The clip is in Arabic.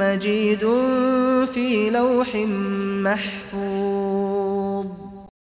مجيد في لوح محفوظ.